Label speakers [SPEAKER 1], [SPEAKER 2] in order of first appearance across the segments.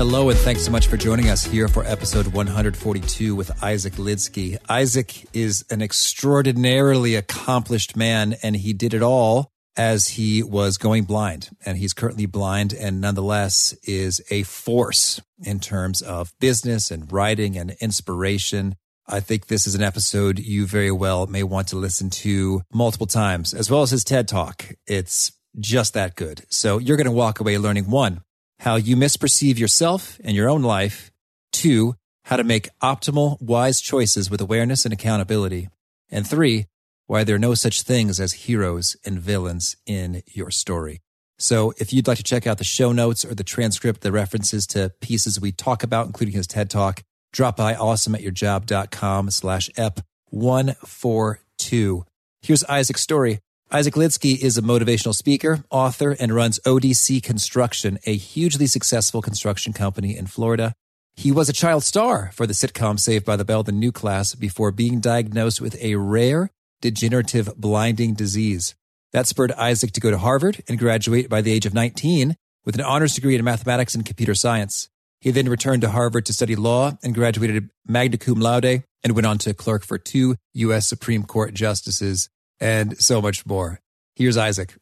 [SPEAKER 1] Hello, and thanks so much for joining us here for episode 142 with Isaac Lidsky. Isaac is an extraordinarily accomplished man, and he did it all as he was going blind. And he's currently blind, and nonetheless is a force in terms of business and writing and inspiration. I think this is an episode you very well may want to listen to multiple times, as well as his TED Talk. It's just that good. So you're going to walk away learning one, how you misperceive yourself and your own life. Two, how to make optimal, wise choices with awareness and accountability. And three, why there are no such things as heroes and villains in your story. So if you'd like to check out the show notes or the transcript, the references to pieces we talk about, including his TED Talk, drop by awesomeatyourjob.com slash ep 142. Here's Isaac's story. Isaac Lidsky is a motivational speaker, author, and runs ODC Construction, a hugely successful construction company in Florida. He was a child star for the sitcom Saved by the Bell, the new class, before being diagnosed with a rare degenerative blinding disease. That spurred Isaac to go to Harvard and graduate by the age of 19 with an honors degree in mathematics and computer science. He then returned to Harvard to study law and graduated magna cum laude and went on to clerk for two U.S. Supreme Court justices and so much more. Here's Isaac.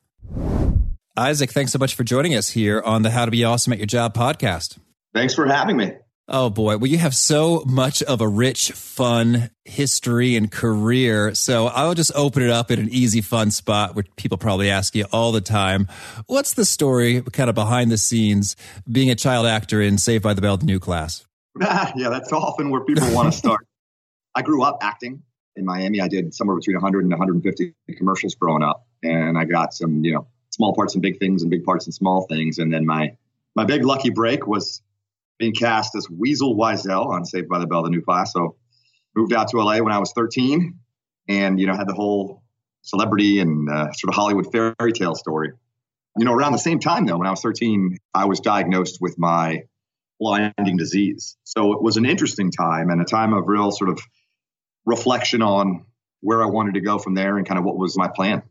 [SPEAKER 1] Isaac, thanks so much for joining us here on the How to Be Awesome at Your Job podcast.
[SPEAKER 2] Thanks for having me.
[SPEAKER 1] Oh boy. Well, you have so much of a rich, fun history and career. So I'll just open it up in an easy, fun spot where people probably ask you all the time. What's the story kind of behind the scenes being a child actor in Saved by the Bell, the new class?
[SPEAKER 2] yeah, that's often where people want to start. I grew up acting in Miami. I did somewhere between 100 and 150 commercials growing up, and I got some, you know, small parts and big things, and big parts and small things. And then my my big lucky break was being cast as Weasel Wyzell on Saved by the Bell, the new class. So moved out to LA when I was 13, and you know had the whole celebrity and uh, sort of Hollywood fairy tale story. You know, around the same time though, when I was 13, I was diagnosed with my blinding disease. So it was an interesting time and a time of real sort of reflection on where I wanted to go from there and kind of what was my plan.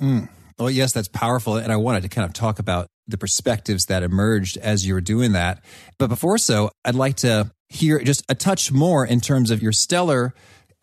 [SPEAKER 1] Mm. Yes, that's powerful. And I wanted to kind of talk about the perspectives that emerged as you were doing that. But before so, I'd like to hear just a touch more in terms of your stellar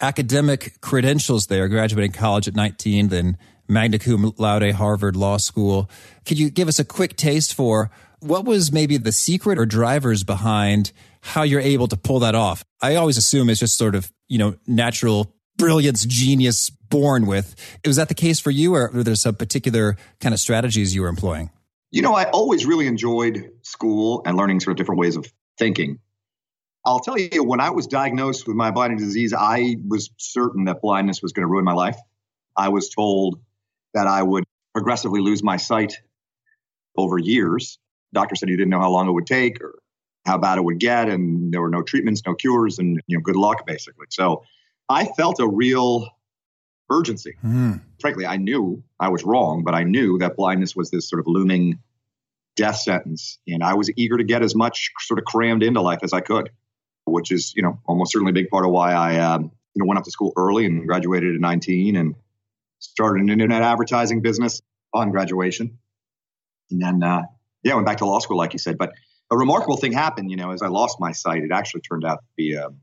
[SPEAKER 1] academic credentials there, graduating college at 19, then magna cum laude Harvard Law School. Could you give us a quick taste for what was maybe the secret or drivers behind how you're able to pull that off? I always assume it's just sort of you know, natural brilliance, genius born with. Was that the case for you, or were there some particular kind of strategies you were employing?
[SPEAKER 2] You know, I always really enjoyed school and learning sort of different ways of thinking. I'll tell you, when I was diagnosed with my blinding disease, I was certain that blindness was going to ruin my life. I was told that I would progressively lose my sight over years. Doctor said he didn't know how long it would take or how bad it would get, and there were no treatments, no cures, and you know, good luck basically. So I felt a real urgency. Mm. Frankly, I knew I was wrong, but I knew that blindness was this sort of looming death sentence, and I was eager to get as much sort of crammed into life as I could, which is you know almost certainly a big part of why I um, you know went up to school early and graduated at 19 and started an internet advertising business on graduation, and then uh, yeah, went back to law school like you said, but a remarkable thing happened, you know, as I lost my sight. It actually turned out to be a, um,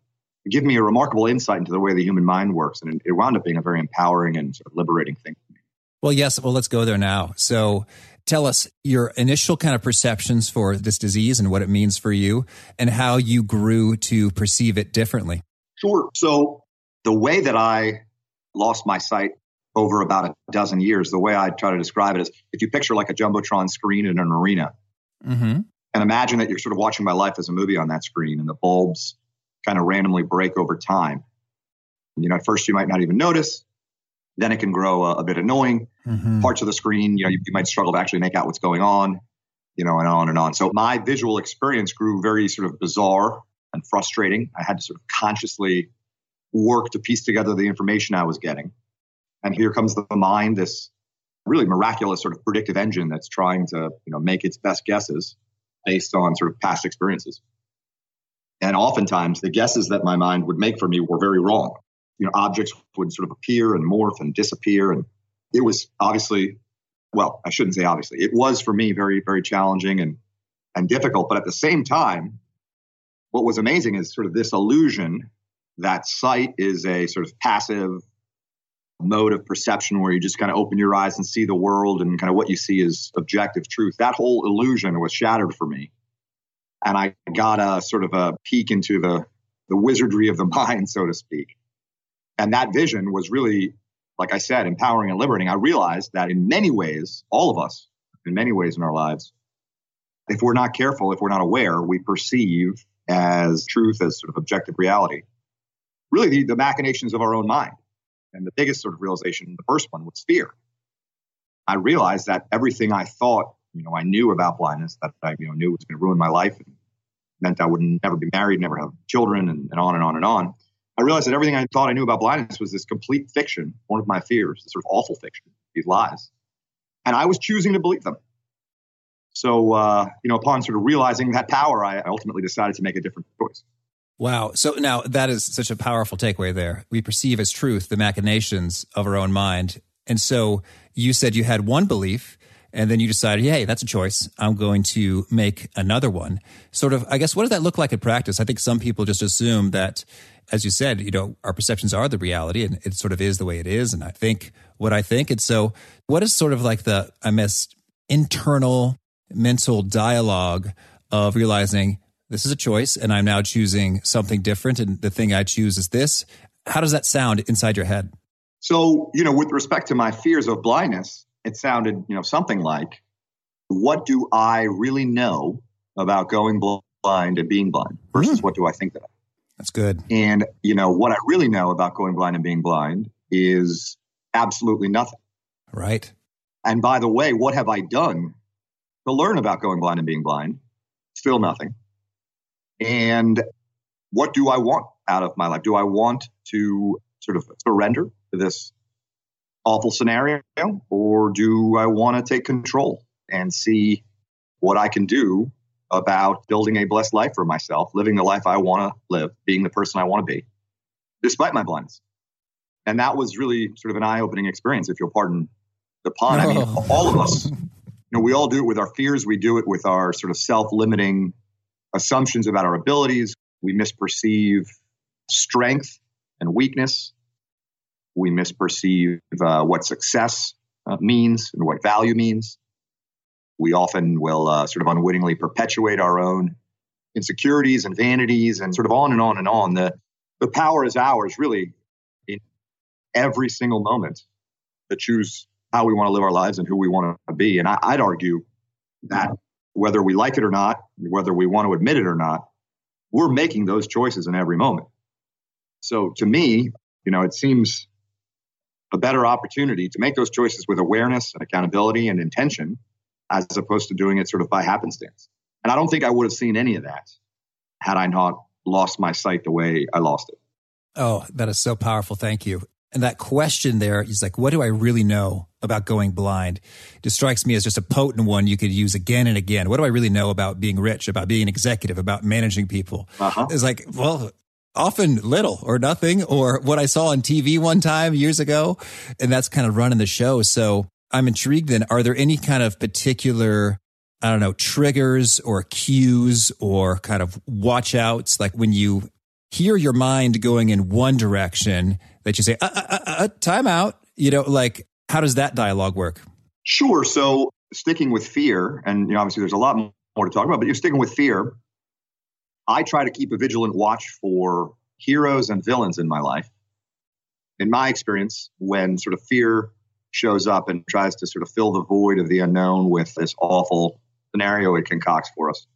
[SPEAKER 2] give me a remarkable insight into the way the human mind works, and it wound up being a very empowering and sort of liberating thing for me.
[SPEAKER 1] Well, yes. Well, let's go there now. So, tell us your initial kind of perceptions for this disease and what it means for you, and how you grew to perceive it differently.
[SPEAKER 2] Sure. So, the way that I lost my sight over about a dozen years, the way I try to describe it is if you picture like a jumbotron screen in an arena. Mm-hmm and imagine that you're sort of watching my life as a movie on that screen and the bulbs kind of randomly break over time. You know, at first you might not even notice. Then it can grow a, a bit annoying. Mm-hmm. Parts of the screen, you know, you, you might struggle to actually make out what's going on, you know, and on and on. So my visual experience grew very sort of bizarre and frustrating. I had to sort of consciously work to piece together the information I was getting. And here comes the mind, this really miraculous sort of predictive engine that's trying to you know make its best guesses based on sort of past experiences. And oftentimes the guesses that my mind would make for me were very wrong. You know, objects would sort of appear and morph and disappear. And it was obviously, well, I shouldn't say obviously, it was for me very, very challenging and, and difficult. But at the same time, what was amazing is sort of this illusion that sight is a sort of passive mode of perception where you just kind of open your eyes and see the world and kind of what you see is objective truth. That whole illusion was shattered for me. And I got a sort of a peek into the, the wizardry of the mind, so to speak. And that vision was really, like I said, empowering and liberating. I realized that in many ways, all of us, in many ways in our lives, if we're not careful, if we're not aware, we perceive as truth, as sort of objective reality, really the, the machinations of our own mind. And the biggest sort of realization, the first one, was fear. I realized that everything I thought, you know, I knew about blindness, that I, you know, knew was going to ruin my life and meant I would never be married, never have children, and, and on and on and on. I realized that everything I thought I knew about blindness was this complete fiction, one of my fears, this sort of awful fiction, these lies. And I was choosing to believe them. So, uh, you know, upon sort of realizing that power, I ultimately decided to make a different choice.
[SPEAKER 1] Wow. So now that is such a powerful takeaway there. We perceive as truth the machinations of our own mind. And so you said you had one belief and then you decided, hey, that's a choice. I'm going to make another one. Sort of, I guess, what does that look like in practice? I think some people just assume that, as you said, you know, our perceptions are the reality and it sort of is the way it is. And I think what I think. And so, what is sort of like the, I miss, internal mental dialogue of realizing, this is a choice and I'm now choosing something different and the thing I choose is this. How does that sound inside your head?
[SPEAKER 2] So, you know, with respect to my fears of blindness, it sounded, you know, something like, what do I really know about going blind and being blind versus mm. what do I think that I
[SPEAKER 1] That's good.
[SPEAKER 2] And, you know, what I really know about going blind and being blind is absolutely nothing.
[SPEAKER 1] Right.
[SPEAKER 2] And by the way, what have I done to learn about going blind and being blind? Still nothing. And what do I want out of my life? Do I want to sort of surrender to this awful scenario, or do I want to take control and see what I can do about building a blessed life for myself, living the life I want to live, being the person I want to be, despite my blindness? And that was really sort of an eye opening experience, if you'll pardon the pun. I mean, oh. all of us, you know, we all do it with our fears, we do it with our sort of self limiting assumptions about our abilities. We misperceive strength and weakness. We misperceive uh, what success uh, means and what value means. We often will uh, sort of unwittingly perpetuate our own insecurities and vanities and sort of on and on and on. The, the power is ours, really, in every single moment to choose how we want to live our lives and who we want to be. And I, I'd argue that whether we like it or not, whether we want to admit it or not, we're making those choices in every moment. So to me, you know, it seems a better opportunity to make those choices with awareness and accountability and intention as opposed to doing it sort of by happenstance. And I don't think I would have seen any of that had I not lost my sight the way I lost it.
[SPEAKER 1] Oh, that is so powerful. Thank you. And that question there is like, what do I really know about going blind? Just strikes me as just a potent one you could use again and again. What do I really know about being rich, about being an executive, about managing people? Uh-huh. It's like, well, often little or nothing, or what I saw on TV one time years ago. And that's kind of running the show. So I'm intrigued then. Are there any kind of particular I don't know, triggers or cues or kind of watch outs, like when you hear your mind going in one direction that you say, uh, uh, uh, uh, time out, you know, like how does that dialogue work?
[SPEAKER 2] Sure. So sticking with fear, and you know, obviously there's a lot more to talk about, but you're sticking with fear. I try to keep a vigilant watch for heroes and villains in my life. In my experience, when sort of fear shows up and tries to sort of fill the void of the unknown with this awful scenario it concocts for us.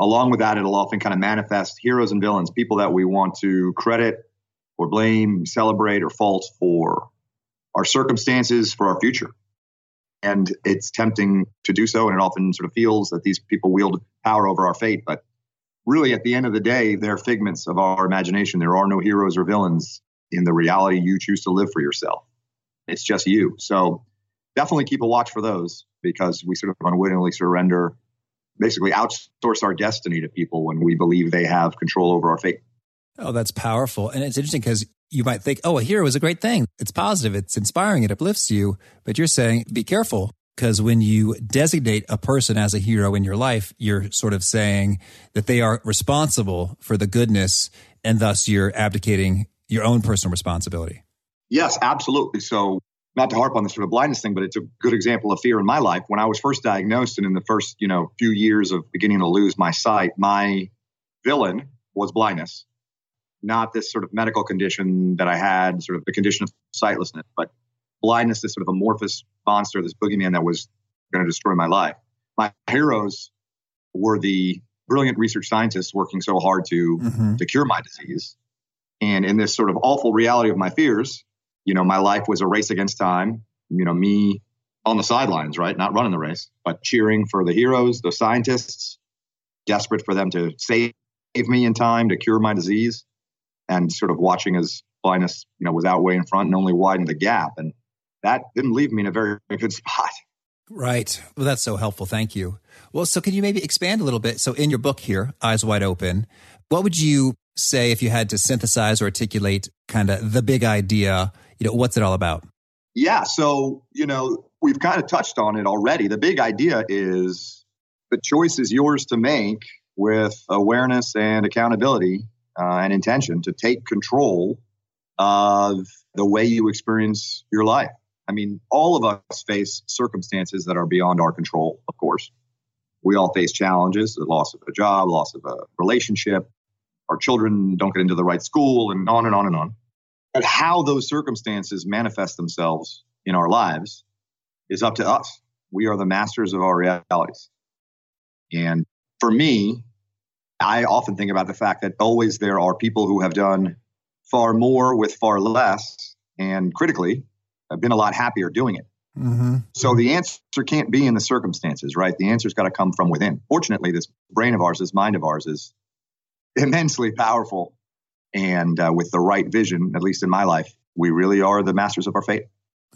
[SPEAKER 2] Along with that, it'll often kind of manifest heroes and villains, people that we want to credit or blame, celebrate, or fault for our circumstances, for our future. And it's tempting to do so, and it often sort of feels that these people wield power over our fate. But really, at the end of the day, they're figments of our imagination. There are no heroes or villains in the reality you choose to live for yourself. It's just you. So definitely keep a watch for those because we sort of unwittingly surrender, basically outsource our destiny to people when we believe they have control over our fate.
[SPEAKER 1] Oh, that's powerful. And it's interesting because you might think, oh, a hero is a great thing. It's positive, it's inspiring, it uplifts you. But you're saying, be careful because when you designate a person as a hero in your life, you're sort of saying that they are responsible for the goodness and thus you're abdicating your own personal responsibility.
[SPEAKER 2] Yes, absolutely. So, not to harp on the sort of blindness thing, but it's a good example of fear in my life. When I was first diagnosed and in the first, you know, few years of beginning to lose my sight, my villain was blindness. Not this sort of medical condition that I had, sort of the condition of sightlessness, but blindness, this sort of amorphous monster, this boogeyman that was going to destroy my life. My heroes were the brilliant research scientists working so hard to mm-hmm. to cure my disease. And in this sort of awful reality of my fears, you know, my life was a race against time. You know, me on the sidelines, right? Not running the race, but cheering for the heroes, the scientists, desperate for them to save me in time to cure my disease, and sort of watching as blindness, you know, was out way in front and only widened the gap. And that didn't leave me in a very good spot.
[SPEAKER 1] Right. Well, that's so helpful. Thank you. Well, so can you maybe expand a little bit? So, in your book here, Eyes Wide Open, what would you say if you had to synthesize or articulate kind of the big idea? You know, what's it all about?
[SPEAKER 2] Yeah. So, you know, we've kind of touched on it already. The big idea is the choice is yours to make with awareness and accountability uh, and intention to take control of the way you experience your life. I mean, all of us face circumstances that are beyond our control, of course. We all face challenges, the loss of a job, loss of a relationship, our children don't get into the right school, and on and on and on. But how those circumstances manifest themselves in our lives is up to us. We are the masters of our realities. And for me, I often think about the fact that always there are people who have done far more with far less, and critically, I've been a lot happier doing it. Mm-hmm. So the answer can't be in the circumstances, right? The answer's got to come from within. Fortunately, this brain of ours, this mind of ours, is immensely powerful. And uh, with the right vision, at least in my life, we really are the masters of our fate.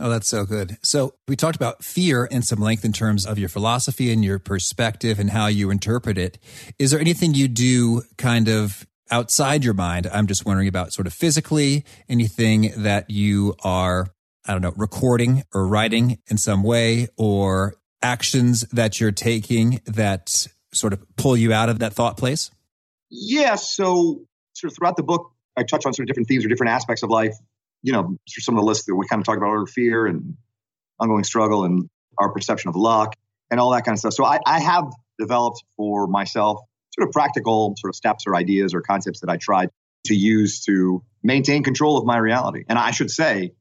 [SPEAKER 1] Oh, that's so good. So we talked about fear in some length in terms of your philosophy and your perspective and how you interpret it. Is there anything you do kind of outside your mind? I'm just wondering about sort of physically, anything that you are I don't know, recording or writing in some way or actions that you're taking that sort of pull you out of that thought place?
[SPEAKER 2] Yeah. So, sort of throughout the book, I touch on sort of different themes or different aspects of life. You know, some of the lists that we kind of talk about fear and ongoing struggle and our perception of luck and all that kind of stuff. So, I, I have developed for myself sort of practical sort of steps or ideas or concepts that I tried to use to maintain control of my reality. And I should say,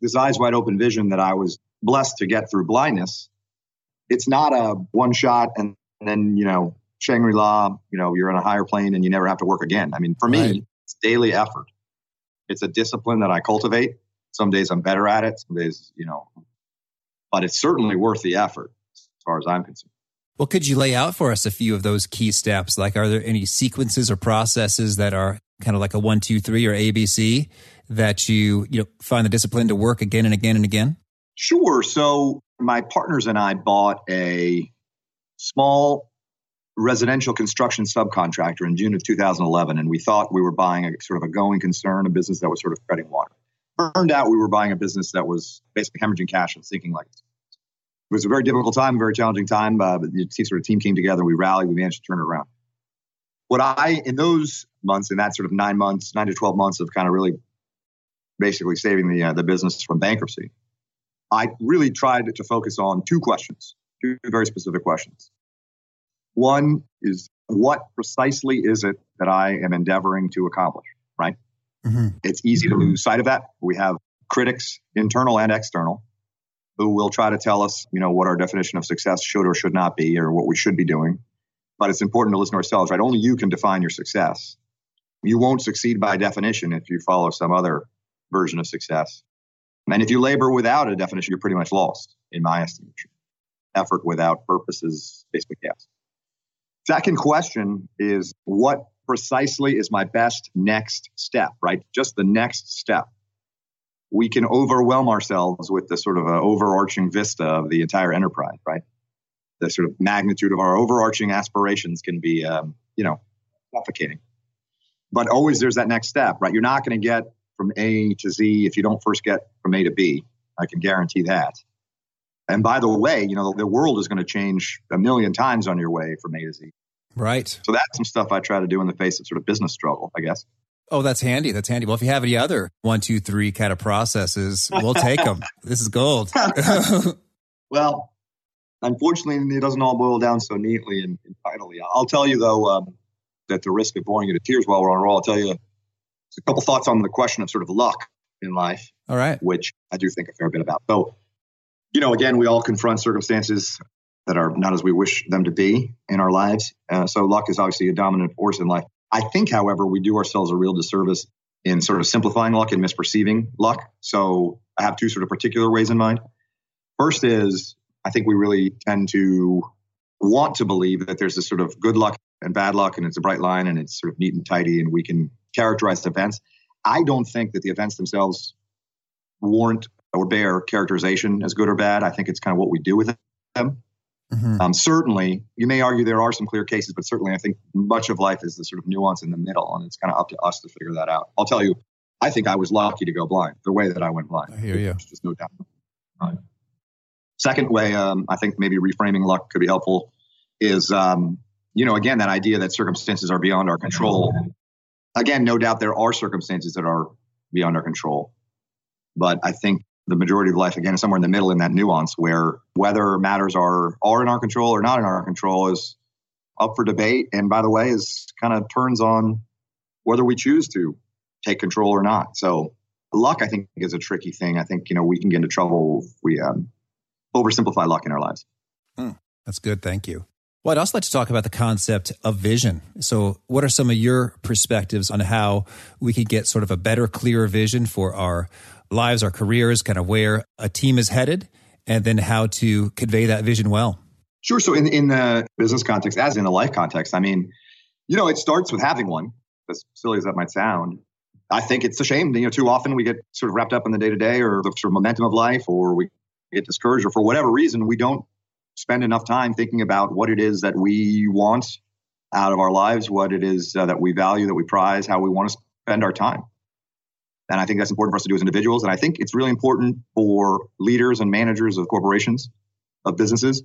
[SPEAKER 2] this eyes wide open vision that I was blessed to get through blindness, it's not a one shot and, then, you know, Shangri La, you know, you're in a higher plane and you never have to work again. I mean, for right. me, it's daily effort. It's a discipline that I cultivate. Some days I'm better at it, some days, you know, but it's certainly worth the effort as far as I'm concerned.
[SPEAKER 1] Well, could you lay out for us a few of those key steps? Like, are there any sequences or processes that are kind of like a one, two, three or ABC that you you know find the discipline to work again and again and again?
[SPEAKER 2] Sure. So my partners and I bought a small residential construction subcontractor in June of 2011, and we thought we were buying a sort of a going concern, a business that was sort of treading water. Turned out we were buying a business that was basically hemorrhaging cash and sinking like it was a very difficult time, very challenging time. Uh, but the sort of team came together, we rallied, we managed to turn it around. What I, in those months, in that sort of nine months, nine to 12 months of kind of really basically saving the uh, the business from bankruptcy. I really tried to focus on two questions, two very specific questions. One is what precisely is it that I am endeavoring to accomplish, right? Mm-hmm. It's easy to lose sight of that. We have critics, internal and external, who will try to tell us, you know, what our definition of success should or should not be or what we should be doing. But it's important to listen to ourselves, right? Only you can define your success. You won't succeed by definition if you follow some other version of success. And if you labor without a definition, you're pretty much lost, in my estimation. Effort without purpose is basically yes. Second question is what precisely is my best next step, right? Just the next step. we can overwhelm ourselves with the sort of overarching vista of the entire enterprise, right? The sort of magnitude of our overarching aspirations can be, um, you know, suffocating. But always there's that next step, right? You're not going to get from A to Z if you don't first get from A to B. I can guarantee that. And by the way, you know, the world is going to change a million times on your way from A to Z.
[SPEAKER 1] Right.
[SPEAKER 2] So that's some stuff I try to do in the face of sort of business struggle, I guess.
[SPEAKER 1] Oh, that's handy. That's handy. Well, if you have any other one, two, three kind of processes, we'll take them. this is gold.
[SPEAKER 2] well, unfortunately, it doesn't all boil down so neatly and, and tidily. I'll tell you, though, um, at the risk of boring you to tears while we're on a roll, I'll tell you a couple thoughts on the question of sort of luck in life.
[SPEAKER 1] All right.
[SPEAKER 2] Which I do think a fair bit about. So, you know, again, we all confront circumstances that are not as we wish them to be in our lives. Uh, so, luck is obviously a dominant force in life. I think, however, we do ourselves a real disservice in sort of simplifying luck and misperceiving luck. So, I have two sort of particular ways in mind. First is I think we really tend to want to believe that there's this sort of good luck and bad luck, and it's a bright line and it's sort of neat and tidy, and we can characterize events. I don't think that the events themselves warrant or bear characterization as good or bad. I think it's kind of what we do with them. Mm-hmm. Um, certainly, you may argue there are some clear cases, but certainly I think much of life is the sort of nuance in the middle, and it's kind of up to us to figure that out. I'll tell you, I think I was lucky to go blind the way that I went blind.
[SPEAKER 1] I hear you.
[SPEAKER 2] There's just no doubt. Uh, second way, um, I think maybe reframing luck could be helpful is, um, you know, again, that idea that circumstances are beyond our control. Again, no doubt there are circumstances that are beyond our control. But I think the majority of life, again, is somewhere in the middle in that nuance where whether matters are, are in our control or not in our control is up for debate. And by the way, is kind of turns on whether we choose to take control or not. So luck, I think, is a tricky thing. I think, you know, we can get into trouble if we um, oversimplify luck in our lives.
[SPEAKER 1] Hmm. That's good. Thank you. Well, I'd also like to talk about the concept of vision. So, what are some of your perspectives on how we could get sort of a better, clearer vision for our lives, our careers, kind of where a team is headed, and then how to convey that vision well?
[SPEAKER 2] Sure. So, in, in the business context, as in the life context, I mean, you know, it starts with having one, as silly as that might sound. I think it's a shame, you know, too often we get sort of wrapped up in the day to day or the sort of momentum of life, or we get discouraged, or for whatever reason, we don't spend enough time thinking about what it is that we want out of our lives, what it is uh, that we value, that we prize, how we want to spend our time. And I think that's important for us to do as individuals. And I think it's really important for leaders and managers of corporations, of businesses,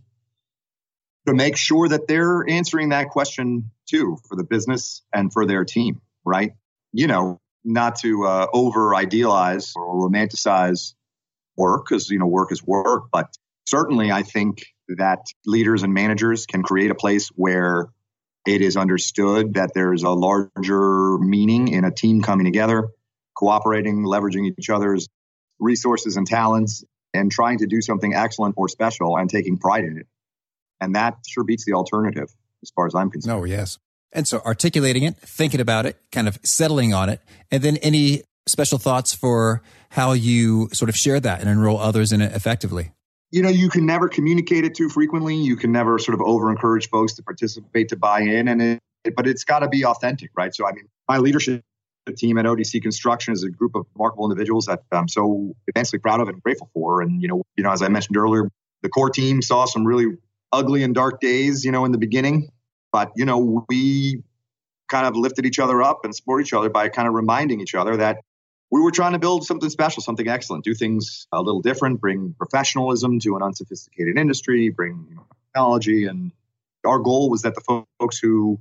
[SPEAKER 2] to make sure that they're answering that question too for the business and for their team, right? You know, not to uh, over idealize or romanticize work because, you know, work is work. But certainly, I think that leaders and managers can create a place where it is understood that there's a larger meaning in a team coming together, cooperating, leveraging each other's resources and talents, and trying to do something excellent or special and taking pride in it. And that sure beats the alternative as far as I'm concerned.
[SPEAKER 1] Oh, yes. And so articulating it, thinking about it, kind of settling on it, and then any special thoughts for how you sort of share that and enroll others in it effectively?
[SPEAKER 2] you know, you can never communicate it too frequently. You can never sort of over encourage folks to participate, to buy in, and it, but it's got to be authentic, right? So, I mean, my leadership team at ODC Construction is a group of remarkable individuals that I'm so immensely proud of and grateful for. And you know, you know, as I mentioned earlier, the core team saw some really ugly and dark days, you know, in the beginning, but you know, we kind of lifted each other up and support each other by kind of reminding each other that we were trying to build something special, something excellent, do things a little different, bring professionalism to an unsophisticated industry, bring you know, technology. And our goal was that the folks who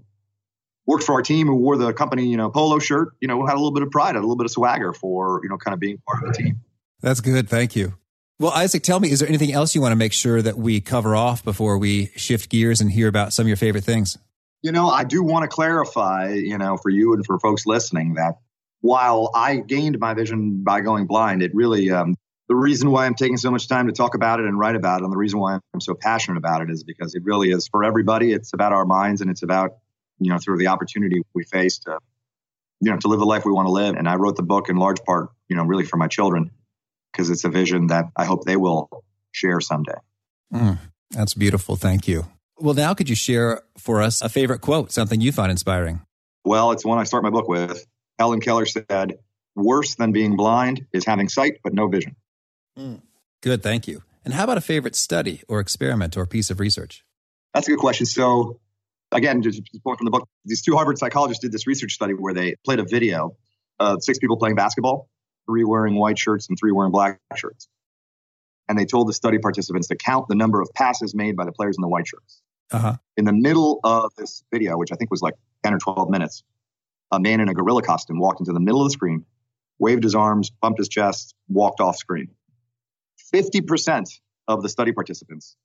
[SPEAKER 2] worked for our team, who wore the company, you know, polo shirt, you know, had a little bit of pride, a little bit of swagger for, you know, kind of being part of the team.
[SPEAKER 1] That's good. Thank you. Well, Isaac, tell me, is there anything else you want to make sure that we cover off before we shift gears and hear about some of your favorite things?
[SPEAKER 2] You know, I do want to clarify, you know, for you and for folks listening that while I gained my vision by going blind, it really, um, the reason why I'm taking so much time to talk about it and write about it, and the reason why I'm so passionate about it is because it really is for everybody. It's about our minds and it's about, you know, through the opportunity we face to, you know, to live the life we want to live. And I wrote the book in large part, you know, really for my children because it's a vision that I hope they will share someday.
[SPEAKER 1] Mm, that's beautiful. Thank you. Well, now could you share for us a favorite quote, something you find inspiring?
[SPEAKER 2] Well, it's one I start my book with. Helen Keller said, worse than being blind is having sight but no vision.
[SPEAKER 1] Mm. Good, thank you. And how about a favorite study or experiment or piece of research?
[SPEAKER 2] That's a good question. So, again, just a point from the book, these two Harvard psychologists did this research study where they played a video of six people playing basketball, three wearing white shirts and three wearing black shirts. And they told the study participants to count the number of passes made by the players in the white shirts. Uh-huh. In the middle of this video, which I think was like 10 or 12 minutes, a man in a gorilla costume walked into the middle of the screen, waved his arms, bumped his chest, walked off screen. 50% of the study participants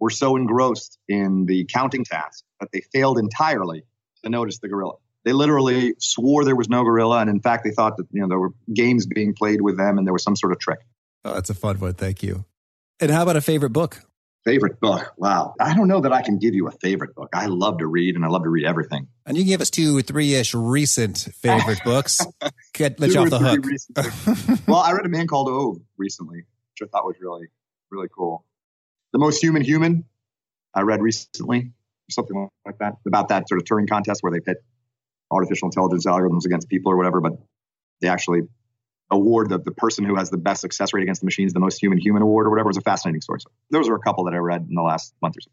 [SPEAKER 2] were so engrossed in the counting task that they failed entirely to notice the gorilla. They literally swore there was no gorilla, and in fact, they thought that you know there were games being played with them, and there was some sort of trick.
[SPEAKER 1] Oh, that's a fun one. Thank you. And how about a favorite book?
[SPEAKER 2] Favorite book? Wow, I don't know that I can give you a favorite book. I love to read, and I love to read everything.
[SPEAKER 1] And you can give us two or three ish recent favorite books. Get let you off the hook.
[SPEAKER 2] well, I read a man called Ove recently, which I thought was really really cool. The Most Human Human, I read recently, something like that, about that sort of Turing contest where they pit artificial intelligence algorithms against people or whatever, but they actually award the, the person who has the best success rate against the machines the most human human award or whatever it was a fascinating story. So those are a couple that I read in the last month or so.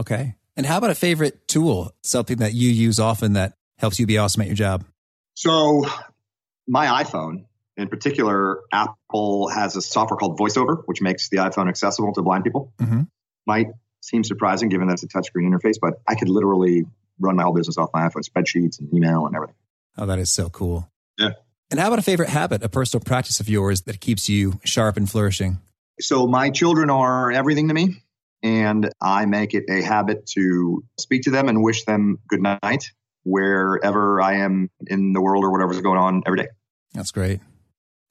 [SPEAKER 1] Okay. And how about a favorite tool, something that you use often that helps you be awesome at your job?
[SPEAKER 2] So my iPhone in particular, Apple has a software called VoiceOver, which makes the iPhone accessible to blind people. Mm-hmm. Might seem surprising given that it's a touchscreen interface, but I could literally run my whole business off my iPhone, spreadsheets and email and everything.
[SPEAKER 1] Oh, that is so cool.
[SPEAKER 2] Yeah.
[SPEAKER 1] And how about a favorite habit, a personal practice of yours that keeps you sharp and flourishing?
[SPEAKER 2] So, my children are everything to me, and I make it a habit to speak to them and wish them good night wherever I am in the world or whatever's going on every day.
[SPEAKER 1] That's great.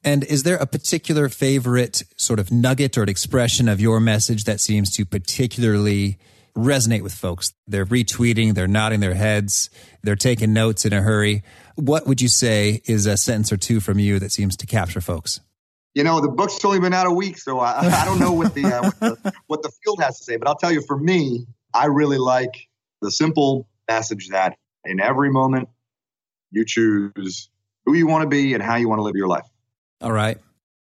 [SPEAKER 1] And is there a particular favorite sort of nugget or expression of your message that seems to particularly resonate with folks? They're retweeting, they're nodding their heads, they're taking notes in a hurry. What would you say is a sentence or two from you that seems to capture folks?
[SPEAKER 2] You know, the book's only been out a week, so I, I don't know what the, uh, what the what the field has to say. But I'll tell you, for me, I really like the simple message that in every moment you choose who you want to be and how you want to live your life.
[SPEAKER 1] All right.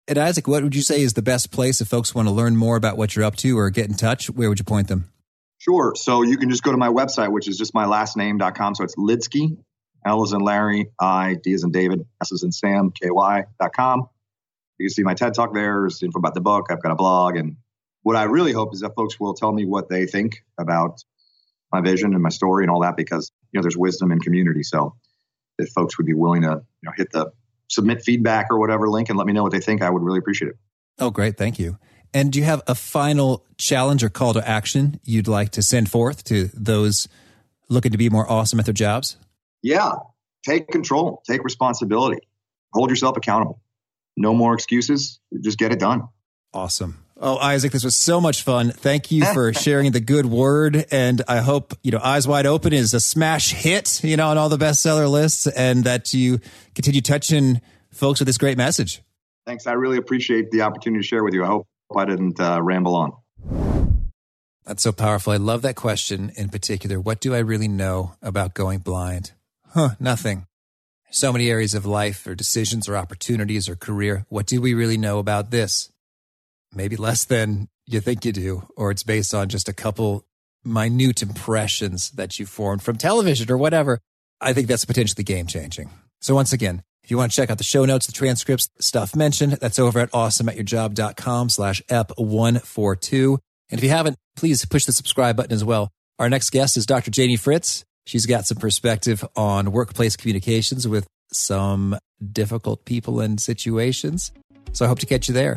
[SPEAKER 1] And Isaac, what would you say is the best place if folks want to learn more about what you're up to or get in touch? Where would you point them?
[SPEAKER 2] Sure. So you can just go to my website, which is just my last name.com. So it's Lidsky, L is in Larry, I, D is in David, S is in Sam, KY.com. You can see my TED talk there. There's info about the book. I've got a blog. And what I really hope is that folks will tell me what they think about my vision and my story and all that because, you know, there's wisdom in community. So if folks would be willing to, you know, hit the submit feedback or whatever link and let me know what they think. I would really appreciate it.
[SPEAKER 1] Oh, great. Thank you. And do you have a final challenge or call to action you'd like to send forth to those looking to be more awesome at their jobs?
[SPEAKER 2] Yeah. Take control, take responsibility, hold yourself accountable. No more excuses. Just get it done.
[SPEAKER 1] Awesome. Oh, Isaac, this was so much fun. Thank you for sharing the good word. And I hope, you know, Eyes Wide Open is a smash hit, you know, on all the bestseller lists and that you continue touching folks with this great message.
[SPEAKER 2] Thanks. I really appreciate the opportunity to share with you. I hope I didn't uh, ramble on.
[SPEAKER 1] That's so powerful. I love that question in particular. What do I really know about going blind? Huh, nothing. So many areas of life or decisions or opportunities or career. What do we really know about this? Maybe less than you think you do, or it's based on just a couple minute impressions that you formed from television or whatever. I think that's potentially game changing. So once again, if you want to check out the show notes, the transcripts, stuff mentioned, that's over at awesomeatyourjob.com slash ep142. And if you haven't, please push the subscribe button as well. Our next guest is Dr. Janie Fritz. She's got some perspective on workplace communications with some difficult people and situations. So I hope to catch you there